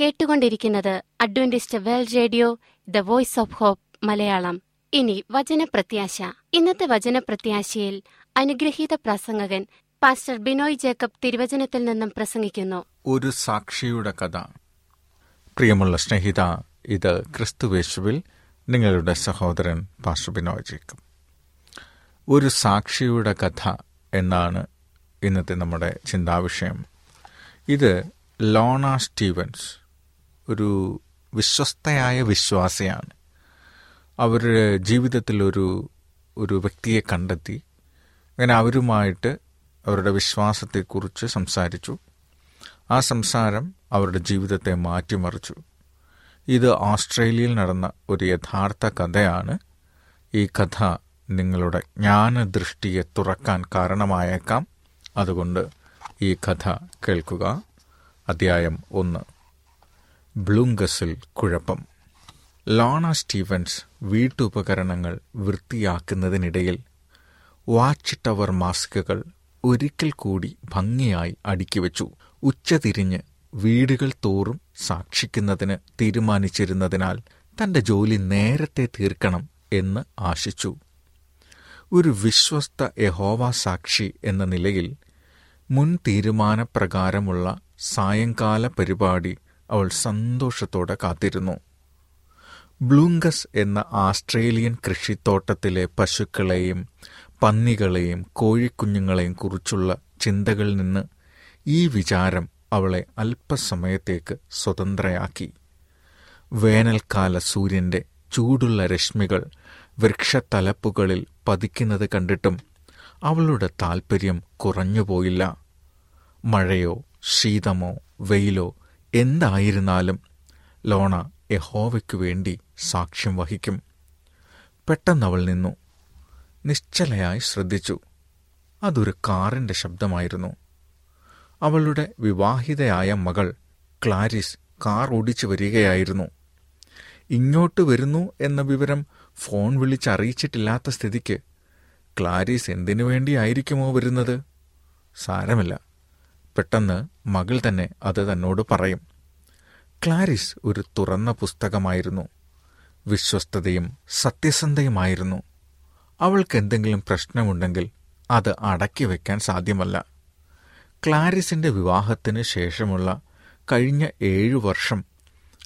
കേട്ടുകൊണ്ടിരിക്കുന്നത് Adventist World Radio the voice of hope Malayalam. ഇനി വചനപ്രത്യാശ. ഇന്നത്തെ വചനപ്രത്യാശയിൽ അനുഗ്രഹീത പ്രസംഗകൻ പാസ്റ്റർ ബിനോയ് ജേക്കബ് തിരുവചനത്തിൽ നിന്നും പ്രസംഗിക്കുന്നു. ഒരു സാക്ഷിയുടെ കഥ. പ്രിയമുള്ള സ്നേഹിത ഇത് ക്രിസ്തുവേശുവിൽ നിങ്ങളുടെ സഹോദരൻ പാസ്റ്റർ ബിനോയ് ജേക്കബ്. ഒരു സാക്ഷിയുടെ കഥ എന്നാണ് ഇന്നത്തെ നമ്മുടെ ചിന്താവിഷയം. ഇത് ലോണ സ്റ്റീവൻസ് ഒരു വിശ്വസ്തയായ വിശ്വാസിയാണ്. അവരുടെ ജീവിതത്തിൽ ഒരു ഒരു വ്യക്തിയെ കണ്ടെത്തി അങ്ങനെ അവരുമായിട്ട് അവരുടെ വിശ്വാസത്തെക്കുറിച്ച് സംസാരിച്ചു. ആ സംസാരം അവരുടെ ജീവിതത്തെ മാറ്റിമറിച്ചു. ഇത് ഓസ്ട്രേലിയയിൽ നടന്ന ഒരു യഥാർത്ഥ കഥയാണ്. ഈ കഥ നിങ്ങളുടെ ജ്ഞാനദൃഷ്ടിയെ തുറക്കാൻ കാരണമായേക്കാം. അതുകൊണ്ട് ഈ കഥ കേൾക്കുക. അധ്യായം ഒന്ന്. ബ്ലൂങ്കസിൽ കുഴപ്പം. ലോണ സ്റ്റീവൻസ് വീട്ടുപകരണങ്ങൾ വൃത്തിയാക്കുന്നതിനിടയിൽ വാച്ച് ടവർ മാസ്കുകൾ ഒരിക്കൽ കൂടി ഭംഗിയായി അടുക്കിവെച്ചു ഉച്ചതിരിഞ്ഞ് വീടുകൾ തോറും സാക്ഷിക്കുന്നതിന് തീരുമാനിച്ചിരുന്നതിനാൽ തന്റെ ജോലി നേരത്തെ തീർക്കണം എന്ന് ആശിച്ചു. ഒരു വിശ്വസ്ത യഹോവ സാക്ഷി എന്ന നിലയിൽ മുൻ തീരുമാനപ്രകാരമുള്ള സായങ്കാല പരിപാടി അവൾ സന്തോഷത്തോടെ കാത്തിരുന്നു. ബ്ലൂങ്കസ് എന്ന ആസ്ട്രേലിയൻ കൃഷിത്തോട്ടത്തിലെ പശുക്കളെയും പന്നികളെയും കോഴിക്കുഞ്ഞുങ്ങളെയും കുറിച്ചുള്ള ചിന്തകളിൽ നിന്ന് ഈ വിചാരം അവളെ അല്പസമയത്തേക്ക് സ്വതന്ത്രയാക്കി. വേനൽക്കാല സൂര്യന്റെ ചൂടുള്ള രശ്മികൾ വൃക്ഷത്തലപ്പുകളിൽ പതിക്കുന്നത് കണ്ടിട്ടും അവളുടെ താൽപ്പര്യം കുറഞ്ഞുപോയില്ല. മഴയോ ശീതമോ വെയിലോ എന്തായിരുന്നാലും ലോണ യഹോവയ്ക്കു വേണ്ടി സാക്ഷ്യം വഹിക്കും. പെട്ടെന്നവൾ നിന്നു. നിശ്ചലയായി ശ്രദ്ധിച്ചു. അതൊരു കാറിന്റെ ശബ്ദമായിരുന്നു. അവളുടെ വിവാഹിതയായ മകൾ ക്ലാരിസ് കാർ ഓടിച്ചു വരികയായിരുന്നു. ഇങ്ങോട്ട് വരുന്നു എന്ന വിവരം ഫോൺ വിളിച്ചറിയിച്ചിട്ടില്ലാത്ത സ്ഥിതിക്ക് ക്ലാരിസ് എന്തിനു വേണ്ടിയായിരിക്കുമോ വരുന്നത്? സാരമില്ല. പെട്ടെന്ന് മകൾ തന്നെ അത് തന്നോട് പറയും. ക്ലാരിസ് ഒരു തുറന്ന പുസ്തകമായിരുന്നു. വിശ്വസ്തതയും സത്യസന്ധയുമായിരുന്നു. അവൾക്ക് എന്തെങ്കിലും പ്രശ്നമുണ്ടെങ്കിൽ അത് അടക്കി വയ്ക്കാൻ സാധ്യമല്ല. ക്ലാരിസിന്റെ വിവാഹത്തിന് ശേഷമുള്ള കഴിഞ്ഞ ഏഴു വർഷം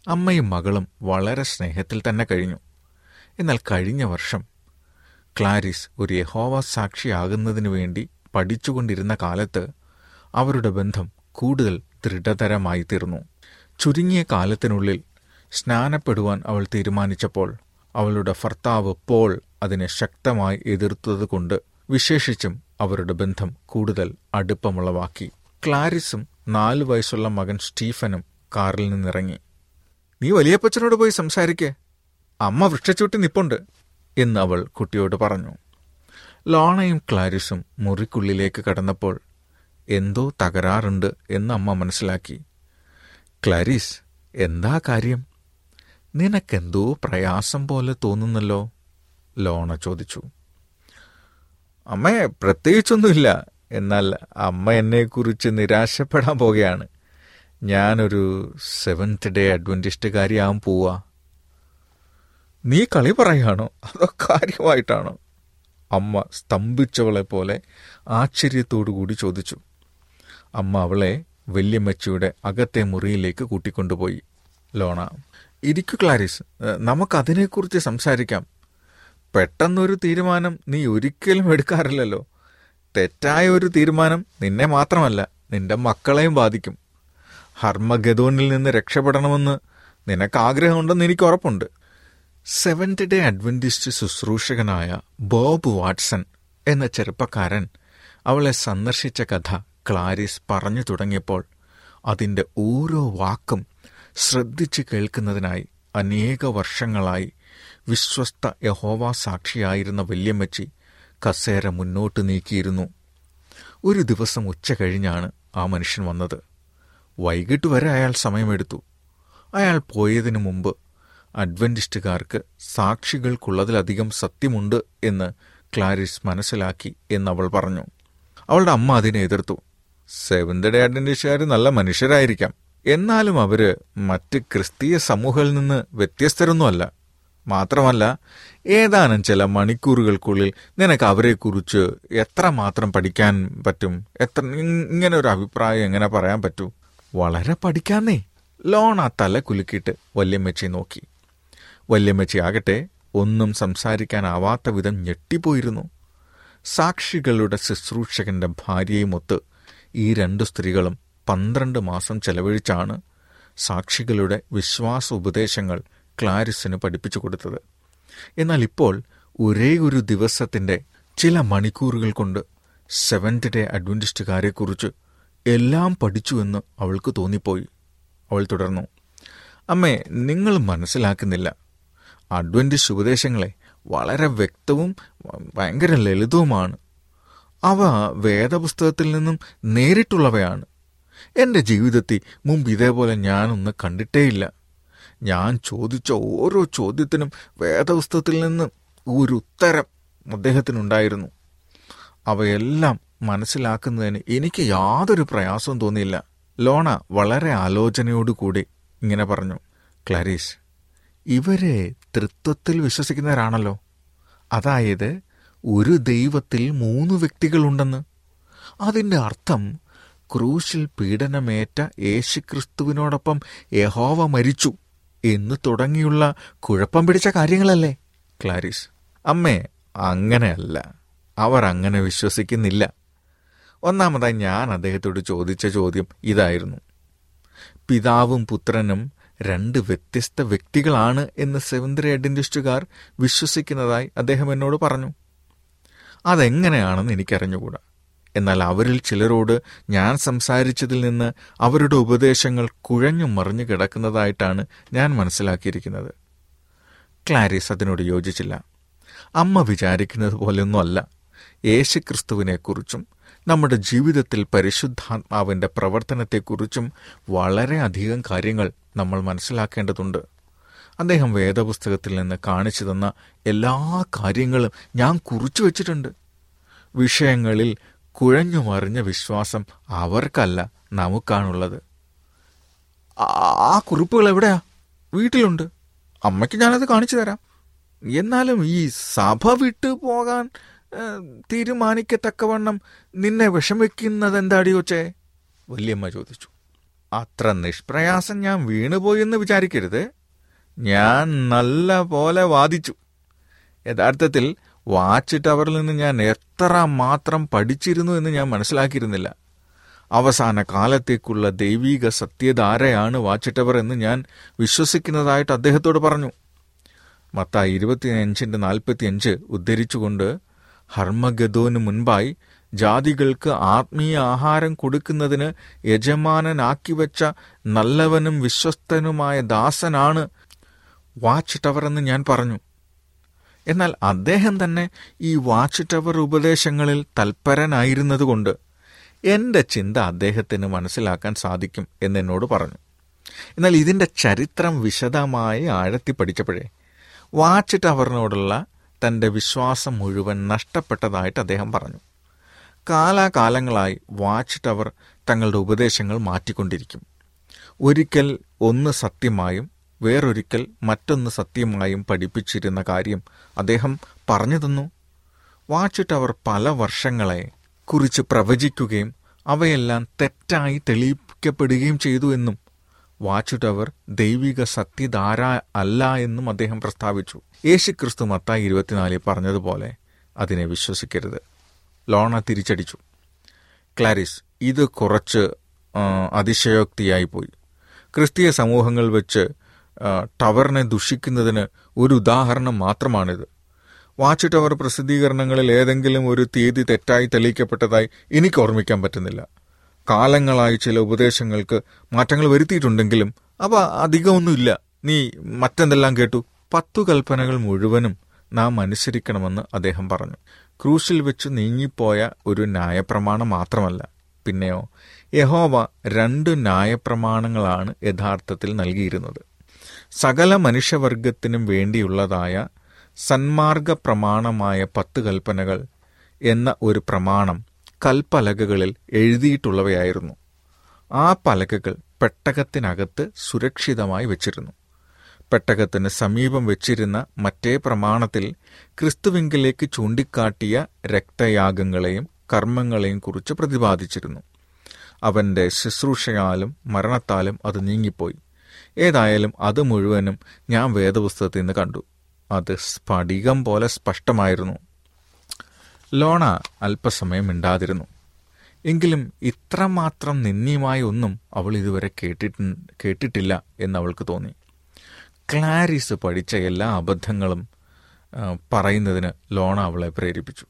അമ്മയും മകളും വളരെ സ്നേഹത്തിൽ തന്നെ കഴിഞ്ഞു. എന്നാൽ കഴിഞ്ഞ വർഷം ക്ലാരിസ് ഒരു യഹോവ സാക്ഷിയാകുന്നതിനു വേണ്ടി പഠിച്ചുകൊണ്ടിരുന്ന കാലത്ത് അവരുടെ ബന്ധം കൂടുതൽ ദൃഢതരമായി തീർന്നു. ചുരുങ്ങിയ കാലത്തിനുള്ളിൽ സ്നാനപ്പെടുവാൻ അവൾ തീരുമാനിച്ചപ്പോൾ അവളുടെ ഭർത്താവ് പോൾ അതിനെ ശക്തമായി എതിർത്തതുകൊണ്ട് വിശേഷിച്ചും അവരുടെ ബന്ധം കൂടുതൽ അടുപ്പമുളവാക്കി. ക്ലാരിസും നാലു വയസ്സുള്ള മകൻ സ്റ്റീഫനും കാറിൽ നിന്നിറങ്ങി. നീ വലിയപ്പച്ചനോട് പോയി സംസാരിക്കേ. അമ്മ വൃക്ഷച്ചൂട്ടി നിപ്പുണ്ട് എന്ന് അവൾ കുട്ടിയോട് പറഞ്ഞു. ലോണയും ക്ലാരിസും മുറിക്കുള്ളിലേക്ക് കടന്നപ്പോൾ എന്തോ തകരാറുണ്ട് എന്ന് അമ്മ മനസ്സിലാക്കി. ക്ലാരിസ് എന്താ കാര്യം? നിനക്കെന്തോ പ്രയാസം പോലെ തോന്നുന്നല്ലോ? ലോണ ചോദിച്ചു. അമ്മയെ പ്രത്യേകിച്ചൊന്നുമില്ല. എന്നാൽ അമ്മ എന്നെക്കുറിച്ച് നിരാശപ്പെടാൻ പോകുകയാണ് ഞാനൊരു സെവൻത്ത് ഡേ അഡ്വന്റിസ്റ്റുകാരിയാകാൻ പോവാ. നീ കളി പറയാണോ? അതോ കാര്യമായിട്ടാണോ? അമ്മ സ്തംഭിച്ചവളെ പോലെ ആശ്ചര്യത്തോടു കൂടി ചോദിച്ചു. അമ്മ അവളെ വല്യമ്മച്ചിയുടെ അകത്തെ മുറിയിലേക്ക് കൂട്ടിക്കൊണ്ടുപോയി. ലോണ ഇരിക്കു ക്ലാരിസ്. നമുക്കതിനെക്കുറിച്ച് സംസാരിക്കാം. പെട്ടെന്നൊരു തീരുമാനം നീ ഒരിക്കലും എടുക്കാറില്ലല്ലോ. തെറ്റായ ഒരു തീരുമാനം നിന്നെ മാത്രമല്ല നിന്റെ മക്കളെയും ബാധിക്കും. ഹർമ്മഗതോണിൽ നിന്ന് രക്ഷപ്പെടണമെന്ന് നിനക്ക് ആഗ്രഹമുണ്ടെന്ന് എനിക്ക് ഉറപ്പുണ്ട്. സെവൻത് ഡേ അഡ്വന്റിസ്റ്റ് ശുശ്രൂഷകനായ ബോബ് വാട്സൺ എന്ന ചെറുപ്പക്കാരൻ അവളെ സന്ദർശിച്ച കഥ ക്ലാരിസ് പറഞ്ഞു തുടങ്ങിയപ്പോൾ അതിന്റെ ഓരോ വാക്കും ശ്രദ്ധിച്ചു കേൾക്കുന്നതിനായി അനേക വർഷങ്ങളായി വിശ്വസ്ത യഹോവ സാക്ഷിയായിരുന്ന വല്യമ്മച്ചി കസേര മുന്നോട്ട് നീക്കിയിരുന്നു. ഒരു ദിവസം ഉച്ച കഴിഞ്ഞാണ് ആ മനുഷ്യൻ വന്നത്. വൈകിട്ട് വരെ അയാൾ സമയമെടുത്തു. അയാൾ പോയതിനു മുമ്പ് അഡ്വന്റിസ്റ്റുകാർക്ക് സാക്ഷികൾക്കുള്ളതിലധികം സത്യമുണ്ട് എന്ന് ക്ലാരിസ് മനസ്സിലാക്കി എന്നവൾ പറഞ്ഞു. അവളുടെ അമ്മ അതിനെ എതിർത്തു. സെവന്ത് ഡേ അഡ്വന്റിസ്റ്റുകാർ നല്ല മനുഷ്യരായിരിക്കാം. എന്നാലും അവർ മറ്റ് ക്രിസ്തീയ സമൂഹങ്ങളിൽ നിന്ന് വ്യത്യസ്തരൊന്നുമല്ല. മാത്രമല്ല ഏതാനും ചില മണിക്കൂറുകൾക്കുള്ളിൽ നിനക്ക് അവരെക്കുറിച്ച് എത്രമാത്രം പഠിക്കാൻ പറ്റും? എത്ര ഇങ്ങനെ ഒരു അഭിപ്രായം എങ്ങനെ പറയാൻ പറ്റൂ? വളരെ പഠിക്കാന്നേ. ലോൺ ആ തല കുലുക്കിയിട്ട് വല്യമ്മച്ചി നോക്കി. വല്യമ്മച്ചി ആകട്ടെ ഒന്നും സംസാരിക്കാനാവാത്ത വിധം ഞെട്ടിപ്പോയിരുന്നു. സാക്ഷികളുടെ ശുശ്രൂഷകന്റെ ഭാര്യയുമൊത്ത് ഈ രണ്ട് സ്ത്രീകളും പന്ത്രണ്ട് മാസം ചെലവഴിച്ചാണ് സാക്ഷികളുടെ വിശ്വാസ ഉപദേശങ്ങൾ ക്ലാരിസിന് പഠിപ്പിച്ചു കൊടുത്തത്. എന്നാൽ ഇപ്പോൾ ഒരേ ഒരു ദിവസത്തിന്റെ ചില മണിക്കൂറുകൾ കൊണ്ട് സെവൻത് ഡേ അഡ്വന്റിസ്റ്റുകാരെക്കുറിച്ച് എല്ലാം പഠിച്ചുവെന്ന് അവൾക്ക് തോന്നിപ്പോയി. അവൾ തുടർന്നു അമ്മേ നിങ്ങൾ മനസ്സിലാക്കുന്നില്ല. അഡ്വന്റിസ്റ്റ് ഉപദേശങ്ങളെ വളരെ വ്യക്തവും ഭയങ്കര ലളിതവുമാണ്. അവ വേദപുസ്തകത്തിൽ നിന്നും നേരിട്ടുള്ളവയാണ്. എന്റെ ജീവിതത്തിൽ മുമ്പ് ഇതേപോലെ ഞാനൊന്ന് കണ്ടിട്ടേയില്ല. ഞാൻ ചോദിച്ച ഓരോ ചോദ്യത്തിനും വേദപുസ്തകത്തിൽ നിന്ന് ഒരു ഉത്തരം അദ്ദേഹത്തിനുണ്ടായിരുന്നു. അവയെല്ലാം മനസ്സിലാക്കുന്നതിന് എനിക്ക് യാതൊരു പ്രയാസവും തോന്നിയില്ല. ലോണ വളരെ ആലോചനയോടുകൂടി ഇങ്ങനെ പറഞ്ഞു ക്ലാരീസ് ഇവരെ തൃത്വത്തിൽ വിശ്വസിക്കുന്നവരാണല്ലോ. അതായത് ഒരു ദൈവത്തിൽ മൂന്ന് വ്യക്തികളുണ്ടെന്ന്. അതിന്റെ അർത്ഥം ക്രൂശിൽ പീഡനമേറ്റ യേശുക്രിസ്തുവിനോടൊപ്പം യഹോവ മരിച്ചു എന്ന് തുടങ്ങിയുള്ള കുഴപ്പം പിടിച്ച കാര്യങ്ങളല്ലേ? ക്ലാരിസ് അമ്മേ അങ്ങനെയല്ല. അവർ അങ്ങനെ വിശ്വസിക്കുന്നില്ല. ഒന്നാമതായി ഞാൻ അദ്ദേഹത്തോട് ചോദിച്ച ചോദ്യം ഇതായിരുന്നു. പിതാവും പുത്രനും രണ്ട് വ്യത്യസ്ത വ്യക്തികളാണ് എന്ന് സെവന്തര അഡ്വന്റിസ്റ്റുകാർ വിശ്വസിക്കുന്നതായി അദ്ദേഹം എന്നോട് പറഞ്ഞു. അതെങ്ങനെയാണെന്ന് എനിക്കറിഞ്ഞുകൂടാ. എന്നാൽ അവരിൽ ചിലരോട് ഞാൻ സംസാരിച്ചതിൽ നിന്ന് അവരുടെ ഉപദേശങ്ങൾ കുഴഞ്ഞു മറിഞ്ഞു കിടക്കുന്നതായിട്ടാണ് ഞാൻ മനസ്സിലാക്കിയിരിക്കുന്നത്. ക്ലാരിസ് അതിനോട് യോജിച്ചില്ല. അമ്മ വിചാരിക്കുന്നത് പോലെയൊന്നുമല്ല. യേശുക്രിസ്തുവിനെക്കുറിച്ചും നമ്മുടെ ജീവിതത്തിൽ പരിശുദ്ധാത്മാവിന്റെ പ്രവർത്തനത്തെക്കുറിച്ചും വളരെയധികം കാര്യങ്ങൾ നമ്മൾ മനസ്സിലാക്കേണ്ടതുണ്ട്. അദ്ദേഹം വേദപുസ്തകത്തിൽ നിന്ന് കാണിച്ചു തന്ന എല്ലാ കാര്യങ്ങളും ഞാൻ കുറിച്ചു വച്ചിട്ടുണ്ട്. വിഷയങ്ങളിൽ കുഴഞ്ഞു മറിഞ്ഞ വിശ്വാസം അവർക്കല്ല നമുക്കാണുള്ളത്. ആ കുറിപ്പുകൾ എവിടെയാ? വീട്ടിലുണ്ട്. അമ്മയ്ക്ക് ഞാനത് കാണിച്ചു തരാം. എന്നാലും ഈ സഭ വിട്ടു പോകാൻ തീരുമാനിക്കത്തക്കവണ്ണം നിന്നെ വിഷമിക്കുന്നത് എന്താടി കൊച്ചേ? വല്യമ്മ ചോദിച്ചു. അത്ര നിഷ്പ്രയാസം ഞാൻ വീണുപോയെന്ന് വിചാരിക്കരുത്. ഞാൻ നല്ല പോലെ വാദിച്ചു. യഥാർത്ഥത്തിൽ വാച്ച് ടവറിൽ നിന്ന് ഞാൻ എത്ര മാത്രം പഠിച്ചിരുന്നു എന്ന് ഞാൻ മനസ്സിലാക്കിയിരുന്നില്ല. അവസാന കാലത്തേക്കുള്ള ദൈവീക സത്യധാരയാണ് വാച്ച് ടവർ എന്ന് ഞാൻ വിശ്വസിക്കുന്നതായിട്ട് അദ്ദേഹത്തോട് പറഞ്ഞു. മത്തായി ഇരുപത്തിയഞ്ചിന്റെ നാൽപ്പത്തിയഞ്ച് ഉദ്ധരിച്ചുകൊണ്ട് ഹർമ്മഗതോന് മുൻപായി ജാതികൾക്ക് ആത്മീയ ആഹാരം കൊടുക്കുന്നതിന് യജമാനനാക്കി വെച്ച നല്ലവനും വിശ്വസ്തനുമായ ദാസനാണ് വാച്ച് ടവർ എന്ന് ഞാൻ പറഞ്ഞു. എന്നാൽ അദ്ദേഹം തന്നെ ഈ വാച്ച് ടവർ ഉപദേശങ്ങളിൽ തൽപരനായിരുന്നതുകൊണ്ട് എന്റെ ചിന്ത അദ്ദേഹത്തിന് മനസ്സിലാക്കാൻ സാധിക്കും എന്നെന്നോട് പറഞ്ഞു. എന്നാൽ ഇതിന്റെ ചരിത്രം വിശദമായി ആഴത്തി പഠിച്ചപ്പോഴേ വാച്ച് ടവറിനോടുള്ള തന്റെ വിശ്വാസം മുഴുവൻ നഷ്ടപ്പെട്ടതായിട്ട് അദ്ദേഹം പറഞ്ഞു. കാലാകാലങ്ങളായി വാച്ച് ടവർ തങ്ങളുടെ ഉപദേശങ്ങൾ മാറ്റിക്കൊണ്ടിരിക്കും. ഒരിക്കൽ ഒന്ന് സത്യമായും വേറൊരിക്കൽ മറ്റൊന്ന് സത്യമായും പഠിപ്പിച്ചിരുന്ന കാര്യം അദ്ദേഹം പറഞ്ഞു തന്നു. വാച്ച് ടവർ പല വർഷങ്ങളെ കുറിച്ച് പ്രവചിക്കുകയും അവയെല്ലാം തെറ്റായി തെളിയിക്കപ്പെടുകയും ചെയ്തു എന്നും വാച്ച് ടവർ ദൈവിക സത്യധാര അല്ല എന്നും അദ്ദേഹം പ്രസ്താവിച്ചു. യേശുക്രിസ്തു മത്തായി ഇരുപത്തിനാലിൽ പറഞ്ഞതുപോലെ അതിനെ വിശ്വസിക്കരുത്. ലോണ തിരിച്ചടിച്ചു. ക്ലാരിസ് ഇത് കുറച്ച് അതിശയോക്തിയായി പോയി. ക്രിസ്തീയ സമൂഹങ്ങൾ വെച്ച് ടവറിനെ ദുഷിക്കുന്നതിന് ഒരു ഉദാഹരണം മാത്രമാണിത്. വാച്ച് ടവർ പ്രസിദ്ധീകരണങ്ങളിൽ ഏതെങ്കിലും ഒരു തീയതി തെറ്റായി തെളിയിക്കപ്പെട്ടതായി എനിക്ക് ഓർമ്മിക്കാൻ പറ്റുന്നില്ല. കാലങ്ങളായി ചില ഉപദേശങ്ങൾക്ക് മാറ്റങ്ങൾ വരുത്തിയിട്ടുണ്ടെങ്കിലും അവ അധികമൊന്നുമില്ല. നീ മറ്റെന്തെല്ലാം കേട്ടു? പത്തു കൽപ്പനകൾ മുഴുവനും നാം അനുസരിക്കണമെന്ന് അദ്ദേഹം പറഞ്ഞു. ക്രൂശിൽ വെച്ച് നീങ്ങിപ്പോയ ഒരു ന്യായപ്രമാണം മാത്രമല്ല. പിന്നെയോ യഹോവ രണ്ട് ന്യായപ്രമാണങ്ങളാണ് യഥാർത്ഥത്തിൽ നൽകിയിരുന്നത്. സകല മനുഷ്യവർഗത്തിനും വേണ്ടിയുള്ളതായ സന്മാർഗ പ്രമാണമായ പത്ത് കൽപ്പനകൾ എന്ന ഒരു പ്രമാണം കൽപ്പലകകളിൽ എഴുതിയിട്ടുള്ളവയായിരുന്നു. ആ പലകകൾ പെട്ടകത്തിനകത്ത് സുരക്ഷിതമായി വച്ചിരുന്നു. പെട്ടകത്തിന് സമീപം വെച്ചിരുന്ന മറ്റേ പ്രമാണത്തിൽ ക്രിസ്തുവിങ്കിലേക്ക് ചൂണ്ടിക്കാട്ടിയ രക്തയാഗങ്ങളെയും കർമ്മങ്ങളെയും കുറിച്ച് പ്രതിപാദിച്ചിരുന്നു. അവന്റെ ശുശ്രൂഷയാലും മരണത്താലും അത് നീങ്ങിപ്പോയി. ഏതായാലും അത് മുഴുവനും ഞാൻ വേദപുസ്തകത്തിൽ നിന്ന് കണ്ടു. അത് സ്ഫടികം പോലെ സ്പഷ്ടമായിരുന്നു. ലോണ അല്പസമയം മിണ്ടാതിരുന്നു. എങ്കിലും ഇത്രമാത്രം നിന്ദ്യമായ ഒന്നും അവൾ ഇതുവരെ കേട്ടിട്ട് കേട്ടിട്ടില്ല എന്നവൾക്ക് തോന്നി. ക്ലാരിസ് പഠിച്ച എല്ലാ അബദ്ധങ്ങളും പറയുന്നതിന് ലോണ അവളെ പ്രേരിപ്പിച്ചു.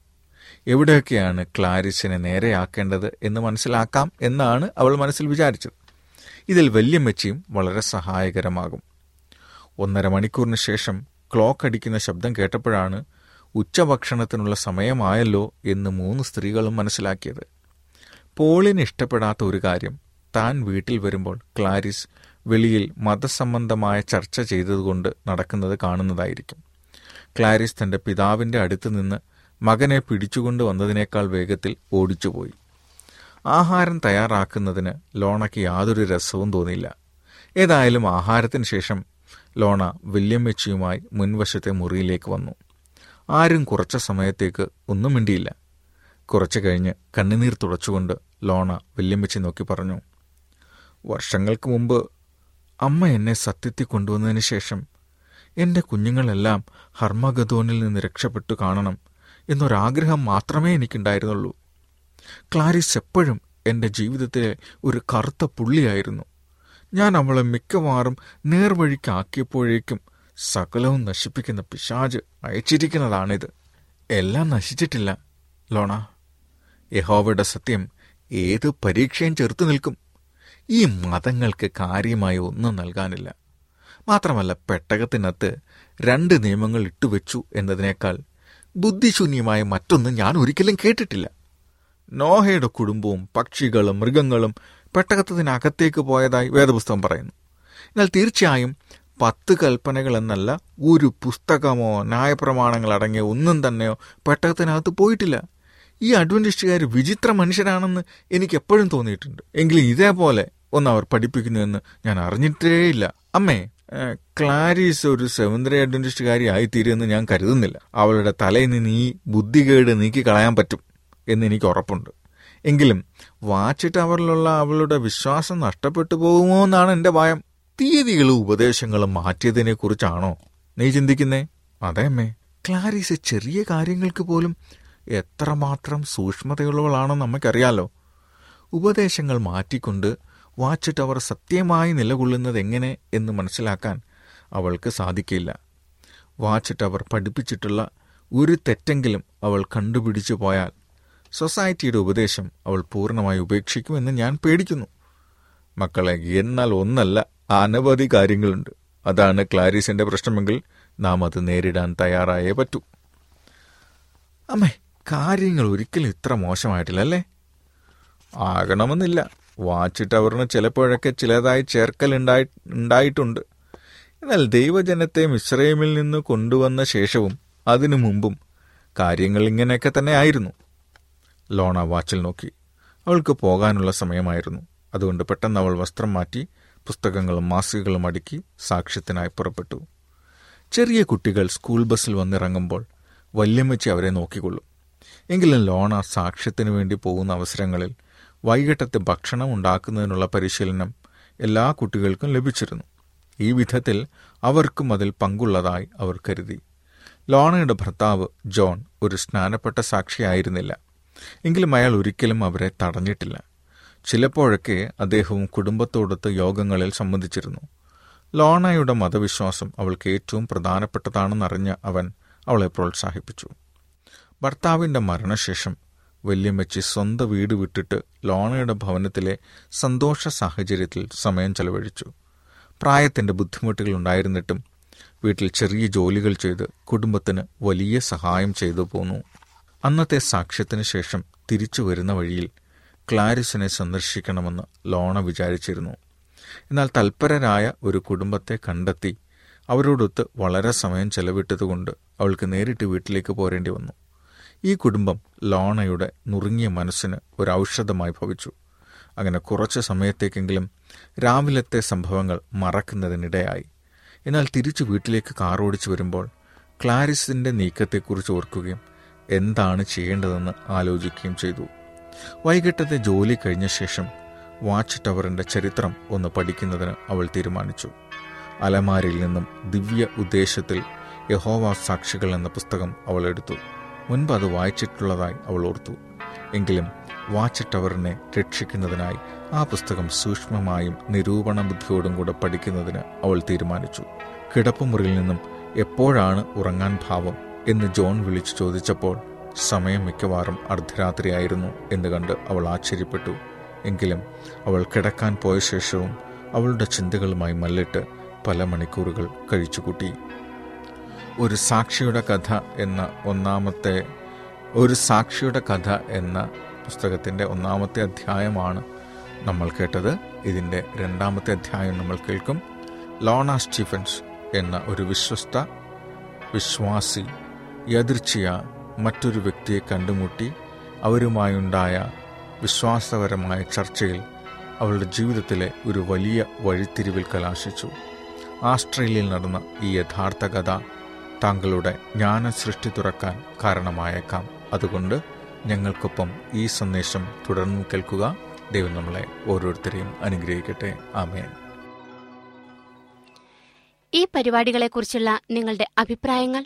എവിടെയൊക്കെയാണ് ക്ലാരിസിനെ നേരെയാക്കേണ്ടത് എന്ന് മനസ്സിലാക്കാം എന്നാണ് അവൾ മനസ്സിൽ വിചാരിച്ചത്. ഇതിൽ വല്യമ്മച്ചിയും വളരെ സഹായകരമാകും. ഒന്നര മണിക്കൂറിന് ശേഷം ക്ലോക്ക് അടിക്കുന്ന ശബ്ദം കേട്ടപ്പോഴാണ് ഉച്ചഭക്ഷണത്തിനുള്ള സമയമായല്ലോ എന്ന് മൂന്ന് സ്ത്രീകളും മനസ്സിലാക്കിയത്. പോളിന് ഇഷ്ടപ്പെടാത്ത ഒരു കാര്യം താൻ വീട്ടിൽ വരുമ്പോൾ ക്ലാരിസ് വെളിയിൽ മതസംബന്ധമായ ചർച്ച ചെയ്തതുകൊണ്ട് നടക്കുന്നത് കാണുന്നതായിരിക്കും. ക്ലാരിസ് തന്റെ പിതാവിന്റെ അടുത്ത് നിന്ന് മകനെ പിടിച്ചുകൊണ്ട് വന്നതിനേക്കാൾ വേഗത്തിൽ ഓടിച്ചുപോയി. ആഹാരം തയ്യാറാക്കുന്നതിന് ലോണയ്ക്ക് യാതൊരു രസവും തോന്നിയില്ല. ഏതായാലും ആഹാരത്തിന് ശേഷം ലോണ വില്യം വെച്ചിയുമായി മുൻവശത്തെ മുറിയിലേക്ക് വന്നു. ആരും കുറച്ച സമയത്തേക്ക് ഒന്നും മിണ്ടിയില്ല. കുറച്ചു കഴിഞ്ഞ് കണ്ണുനീർ തുടച്ചുകൊണ്ട് ലോണ വില്യം വെച്ചി നോക്കി പറഞ്ഞു വർഷങ്ങൾക്ക് മുമ്പ് അമ്മ എന്നെ സത്യത്തിൽ കൊണ്ടുവന്നതിന് ശേഷം എന്റെ കുഞ്ഞുങ്ങളെല്ലാം ഹർമഗതോനിൽ നിന്ന് രക്ഷപ്പെട്ടു കാണണം എന്നൊരാഗ്രഹം മാത്രമേ എനിക്കുണ്ടായിരുന്നുള്ളൂ. ക്ലാരിസ് എപ്പോഴും എന്റെ ജീവിതത്തിലെ ഒരു കറുത്ത പുള്ളിയായിരുന്നു. ഞാൻ അവളെ മിക്കവാറും നേർവഴിക്കാക്കിയപ്പോഴേക്കും സകലവും നശിപ്പിക്കുന്ന പിശാജ് അയച്ചിരിക്കുന്നതാണിത്. എല്ലാം നശിച്ചിട്ടില്ല ലോണ. യഹോവയുടെ സത്യം ഏത് പരീക്ഷയും ചെറുത്തു നിൽക്കും. ഈ മതങ്ങൾക്ക് കാര്യമായി ഒന്നും നൽകാനില്ല. മാത്രമല്ല പെട്ടകത്തിനകത്ത് രണ്ട് നിയമങ്ങൾ ഇട്ടുവെച്ചു എന്നതിനേക്കാൾ ബുദ്ധിശൂന്യമായ മറ്റൊന്നും ഞാൻ ഒരിക്കലും കേട്ടിട്ടില്ല. നോഹയുടെ കുടുംബവും പക്ഷികളും മൃഗങ്ങളും പെട്ടകത്തിനകത്തേക്ക് പോയതായി വേദപുസ്തകം പറയുന്നു. എന്നാൽ തീർച്ചയായും പത്ത് കൽപ്പനകൾ എന്നല്ല ഒരു പുസ്തകമോ ന്യായപ്രമാണങ്ങൾ അടങ്ങിയ ഒന്നും തന്നെയോ പെട്ടകത്തിനകത്ത് പോയിട്ടില്ല. ഈ അഡ്വന്റിസ്റ്റുകാർ വിചിത്ര മനുഷ്യരാണെന്ന് എനിക്ക് എപ്പോഴും തോന്നിയിട്ടുണ്ട്. എങ്കിലും ഇതേപോലെ ഒന്ന് അവർ പഠിപ്പിക്കുന്നുവെന്ന് ഞാൻ അറിഞ്ഞിട്ടേയില്ല. അമ്മേ ക്ലാരിസ് ഒരു സ്വതന്ത്ര അഡ്വന്റിസ്റ്റുകാരി ആയിത്തീരുമെന്ന് ഞാൻ കരുതുന്നില്ല. അവളുടെ തലയിൽ നിന്ന് ഈ ബുദ്ധികേട് നീക്കി കളയാൻ പറ്റും. എന്ന് എനിക്ക് ഉറപ്പുണ്ട്. എങ്കിലും വാച്ച് ടവറിലുള്ള അവളുടെ വിശ്വാസം നഷ്ടപ്പെട്ടു പോകുമോ എന്നാണ് എന്റെ ഭയം. തീയതികളും ഉപദേശങ്ങളും മാറ്റിയതിനെ കുറിച്ചാണോ നീ ചിന്തിക്കുന്നേ? അതെ അമ്മേ. ക്ലാരീസ് ചെറിയ കാര്യങ്ങൾക്ക് പോലും എത്രമാത്രം സൂക്ഷ്മതയുള്ളവളാണെന്ന് നമുക്കറിയാലോ ഉപദേശങ്ങൾ മാറ്റിക്കൊണ്ട് വാച്ച് ടവർ സത്യമായി നിലകൊള്ളുന്നത് എങ്ങനെ എന്ന് മനസ്സിലാക്കാൻ അവൾക്ക് സാധിക്കില്ല. വാച്ച് ടവർ പഠിപ്പിച്ചിട്ടുള്ള ഒരു തെറ്റെങ്കിലും അവൾ കണ്ടുപിടിച്ചു പോയാൽ സൊസൈറ്റിയുടെ ഉപദേശം അവൾ പൂർണമായി ഉപേക്ഷിക്കുമെന്ന് ഞാൻ പേടിക്കുന്നു. മക്കളെ എന്നാൽ ഒന്നല്ല അനവധി കാര്യങ്ങളുണ്ട്. അതാണ് ക്ലാരിസിന്റെ പ്രശ്നമെങ്കിൽ നാം അത് നേരിടാൻ തയ്യാറായേ പറ്റൂ. അമ്മേ കാര്യങ്ങൾ ഒരിക്കലും ഇത്ര മോശമായിട്ടില്ലല്ലേ ആകണമെന്നില്ല. വാച്ച് ടവറിന് ചിലപ്പോഴൊക്കെ ചിലതായി ചേർക്കൽ ഉണ്ടായി ഉണ്ടായിട്ടുണ്ട്. എന്നാൽ ദൈവജനത്തെ മിശ്രൈമിൽ നിന്ന് കൊണ്ടുവന്ന ശേഷവും അതിനു മുമ്പും കാര്യങ്ങൾ ഇങ്ങനെയൊക്കെ തന്നെ ആയിരുന്നു. ലോണ വാച്ചിൽ നോക്കി. അവൾക്ക് പോകാനുള്ള സമയമായിരുന്നു. അതുകൊണ്ട് പെട്ടെന്ന് അവൾ വസ്ത്രം മാറ്റി പുസ്തകങ്ങളും മാസികകളും അടുക്കി സാക്ഷ്യത്തിനായി പുറപ്പെട്ടു. ചെറിയ കുട്ടികൾ സ്കൂൾ ബസ്സിൽ വന്നിറങ്ങുമ്പോൾ വല്യമ്മച്ചി അവരെ നോക്കിക്കൊള്ളും. എങ്കിലും ലോണ സാക്ഷ്യത്തിനു വേണ്ടി പോകുന്ന അവസരങ്ങളിൽ വൈകിട്ടത്തെ ഭക്ഷണം ഉണ്ടാക്കുന്നതിനുള്ള പരിശീലനം എല്ലാ കുട്ടികൾക്കും ലഭിച്ചിരുന്നു. ഈ വിധത്തിൽ അവർക്കും അതിൽ പങ്കുള്ളതായി അവർ കരുതി. ലോണയുടെ ഭർത്താവ് ജോൺ ഒരു സ്നാനപ്പെട്ട സാക്ഷിയായിരുന്നില്ല. എങ്കിലും അയാൾ ഒരിക്കലും അവരെ തടഞ്ഞിട്ടില്ല. ചിലപ്പോഴൊക്കെ അദ്ദേഹവും കുടുംബത്തോടൊത്ത് യോഗങ്ങളിൽ സംബന്ധിച്ചിരുന്നു. ലോണയുടെ മതവിശ്വാസം അവൾക്ക് ഏറ്റവും പ്രധാനപ്പെട്ടതാണെന്നറിഞ്ഞ അവൻ അവളെ പ്രോത്സാഹിപ്പിച്ചു. ഭർത്താവിന്റെ മരണശേഷം വല്യമ്മച്ചി സ്വന്തം വീട് വിട്ടിട്ട് ലോണയുടെ ഭവനത്തിലെ സന്തോഷ സാഹചര്യത്തിൽ സമയം ചെലവഴിച്ചു. പ്രായത്തിന്റെ ബുദ്ധിമുട്ടുകൾ ഉണ്ടായിരുന്നിട്ടും വീട്ടിൽ ചെറിയ ജോലികൾ ചെയ്ത് കുടുംബത്തിന് വലിയ സഹായം ചെയ്തു പോന്നു. അന്നത്തെ സാക്ഷ്യത്തിന് ശേഷം തിരിച്ചു വരുന്ന വഴിയിൽ ക്ലാരിസിനെ സന്ദർശിക്കണമെന്ന് ലോണ വിചാരിച്ചിരുന്നു. എന്നാൽ തൽപരരായ ഒരു കുടുംബത്തെ കണ്ടെത്തി അവരോടൊത്ത് വളരെ സമയം ചെലവിട്ടതുകൊണ്ട് അവൾക്ക് നേരിട്ട് വീട്ടിലേക്ക് പോരേണ്ടി വന്നു. ഈ കുടുംബം ലോണയുടെ നുറുങ്ങിയ മനസ്സിന് ഒരു ഔഷധമായി ഭവിച്ചു. അങ്ങനെ കുറച്ച് സമയത്തേക്കെങ്കിലും രാവിലത്തെ സംഭവങ്ങൾ മറക്കുന്നതിനിടയായി. എന്നാൽ തിരിച്ചു വീട്ടിലേക്ക് കാറോടിച്ചു വരുമ്പോൾ ക്ലാരിസിന്റെ നീക്കത്തെക്കുറിച്ച് ഓർക്കുകയും എന്താണ് ചെയ്യേണ്ടതെന്ന് ആലോചിക്കുകയും ചെയ്തു. വൈകിട്ടത്തെ ജോലി കഴിഞ്ഞ ശേഷം വാച്ച് ടവറിന്റെ ചരിത്രം ഒന്ന് പഠിക്കുന്നതിന് അവൾ തീരുമാനിച്ചു. അലമാരിൽ നിന്നും ദിവ്യ ഉദ്ദേശത്തിൽ യഹോവ സാക്ഷികൾ എന്ന പുസ്തകം അവൾ എടുത്തു. മുൻപ് അത് വായിച്ചിട്ടുള്ളതായി അവൾ ഓർത്തു. എങ്കിലും വാച്ച് ടവറിനെ രക്ഷിക്കുന്നതിനായി ആ പുസ്തകം സൂക്ഷ്മമായും നിരൂപണ ബുദ്ധിയോടും കൂടെ പഠിക്കുന്നതിന് അവൾ തീരുമാനിച്ചു. കിടപ്പുമുറിയിൽ നിന്നും എപ്പോഴാണ് ഉറങ്ങാൻ ഭാവം എന്ന് ജോൺ വിളിച്ചു ചോദിച്ചപ്പോൾ സമയം മിക്കവാറും അർദ്ധരാത്രിയായിരുന്നു എന്ന് കണ്ട് അവൾ ആശ്ചര്യപ്പെട്ടു. എങ്കിലും അവൾ കിടക്കാൻ പോയ ശേഷവും അവളുടെ ചിന്തകളുമായി മല്ലിട്ട് പല മണിക്കൂറുകൾ കഴിച്ചുകൂട്ടി. ഒരു സാക്ഷിയുടെ കഥ എന്ന ഒന്നാമത്തെ ഒരു സാക്ഷിയുടെ കഥ എന്ന പുസ്തകത്തിന്റെ ഒന്നാമത്തെ അധ്യായമാണ് നമ്മൾ കേട്ടത്. ഇതിന്റെ രണ്ടാമത്തെ അധ്യായം നമ്മൾ കേൾക്കും. ലോണ സ്റ്റീഫൻസ് എന്ന ഒരു വിശ്വസ്ത വിശ്വാസി യദൃച്ഛയ മറ്റൊരു വ്യക്തിയെ കണ്ടുമുട്ടി അവരുമായുണ്ടായ വിശ്വാസപരമായ ചർച്ചയിൽ അവളുടെ ജീവിതത്തിലെ ഒരു വലിയ വഴിത്തിരിവിൽ കലാശിച്ചു. ആസ്ട്രേലിയയിൽ നടന്ന ഈ യഥാർത്ഥ കഥ താങ്കളുടെ ജ്ഞാന സൃഷ്ടി തുറക്കാൻ കാരണമായേക്കാം. അതുകൊണ്ട് ഞങ്ങൾക്കൊപ്പം ഈ സന്ദേശം തുടർന്ന് കേൾക്കുക. ദൈവം നമ്മളെ ഓരോരുത്തരെയും അനുഗ്രഹിക്കട്ടെ. ആമേൻ. ഈ പരിപാടികളെക്കുറിച്ചുള്ള നിങ്ങളുടെ അഭിപ്രായങ്ങൾ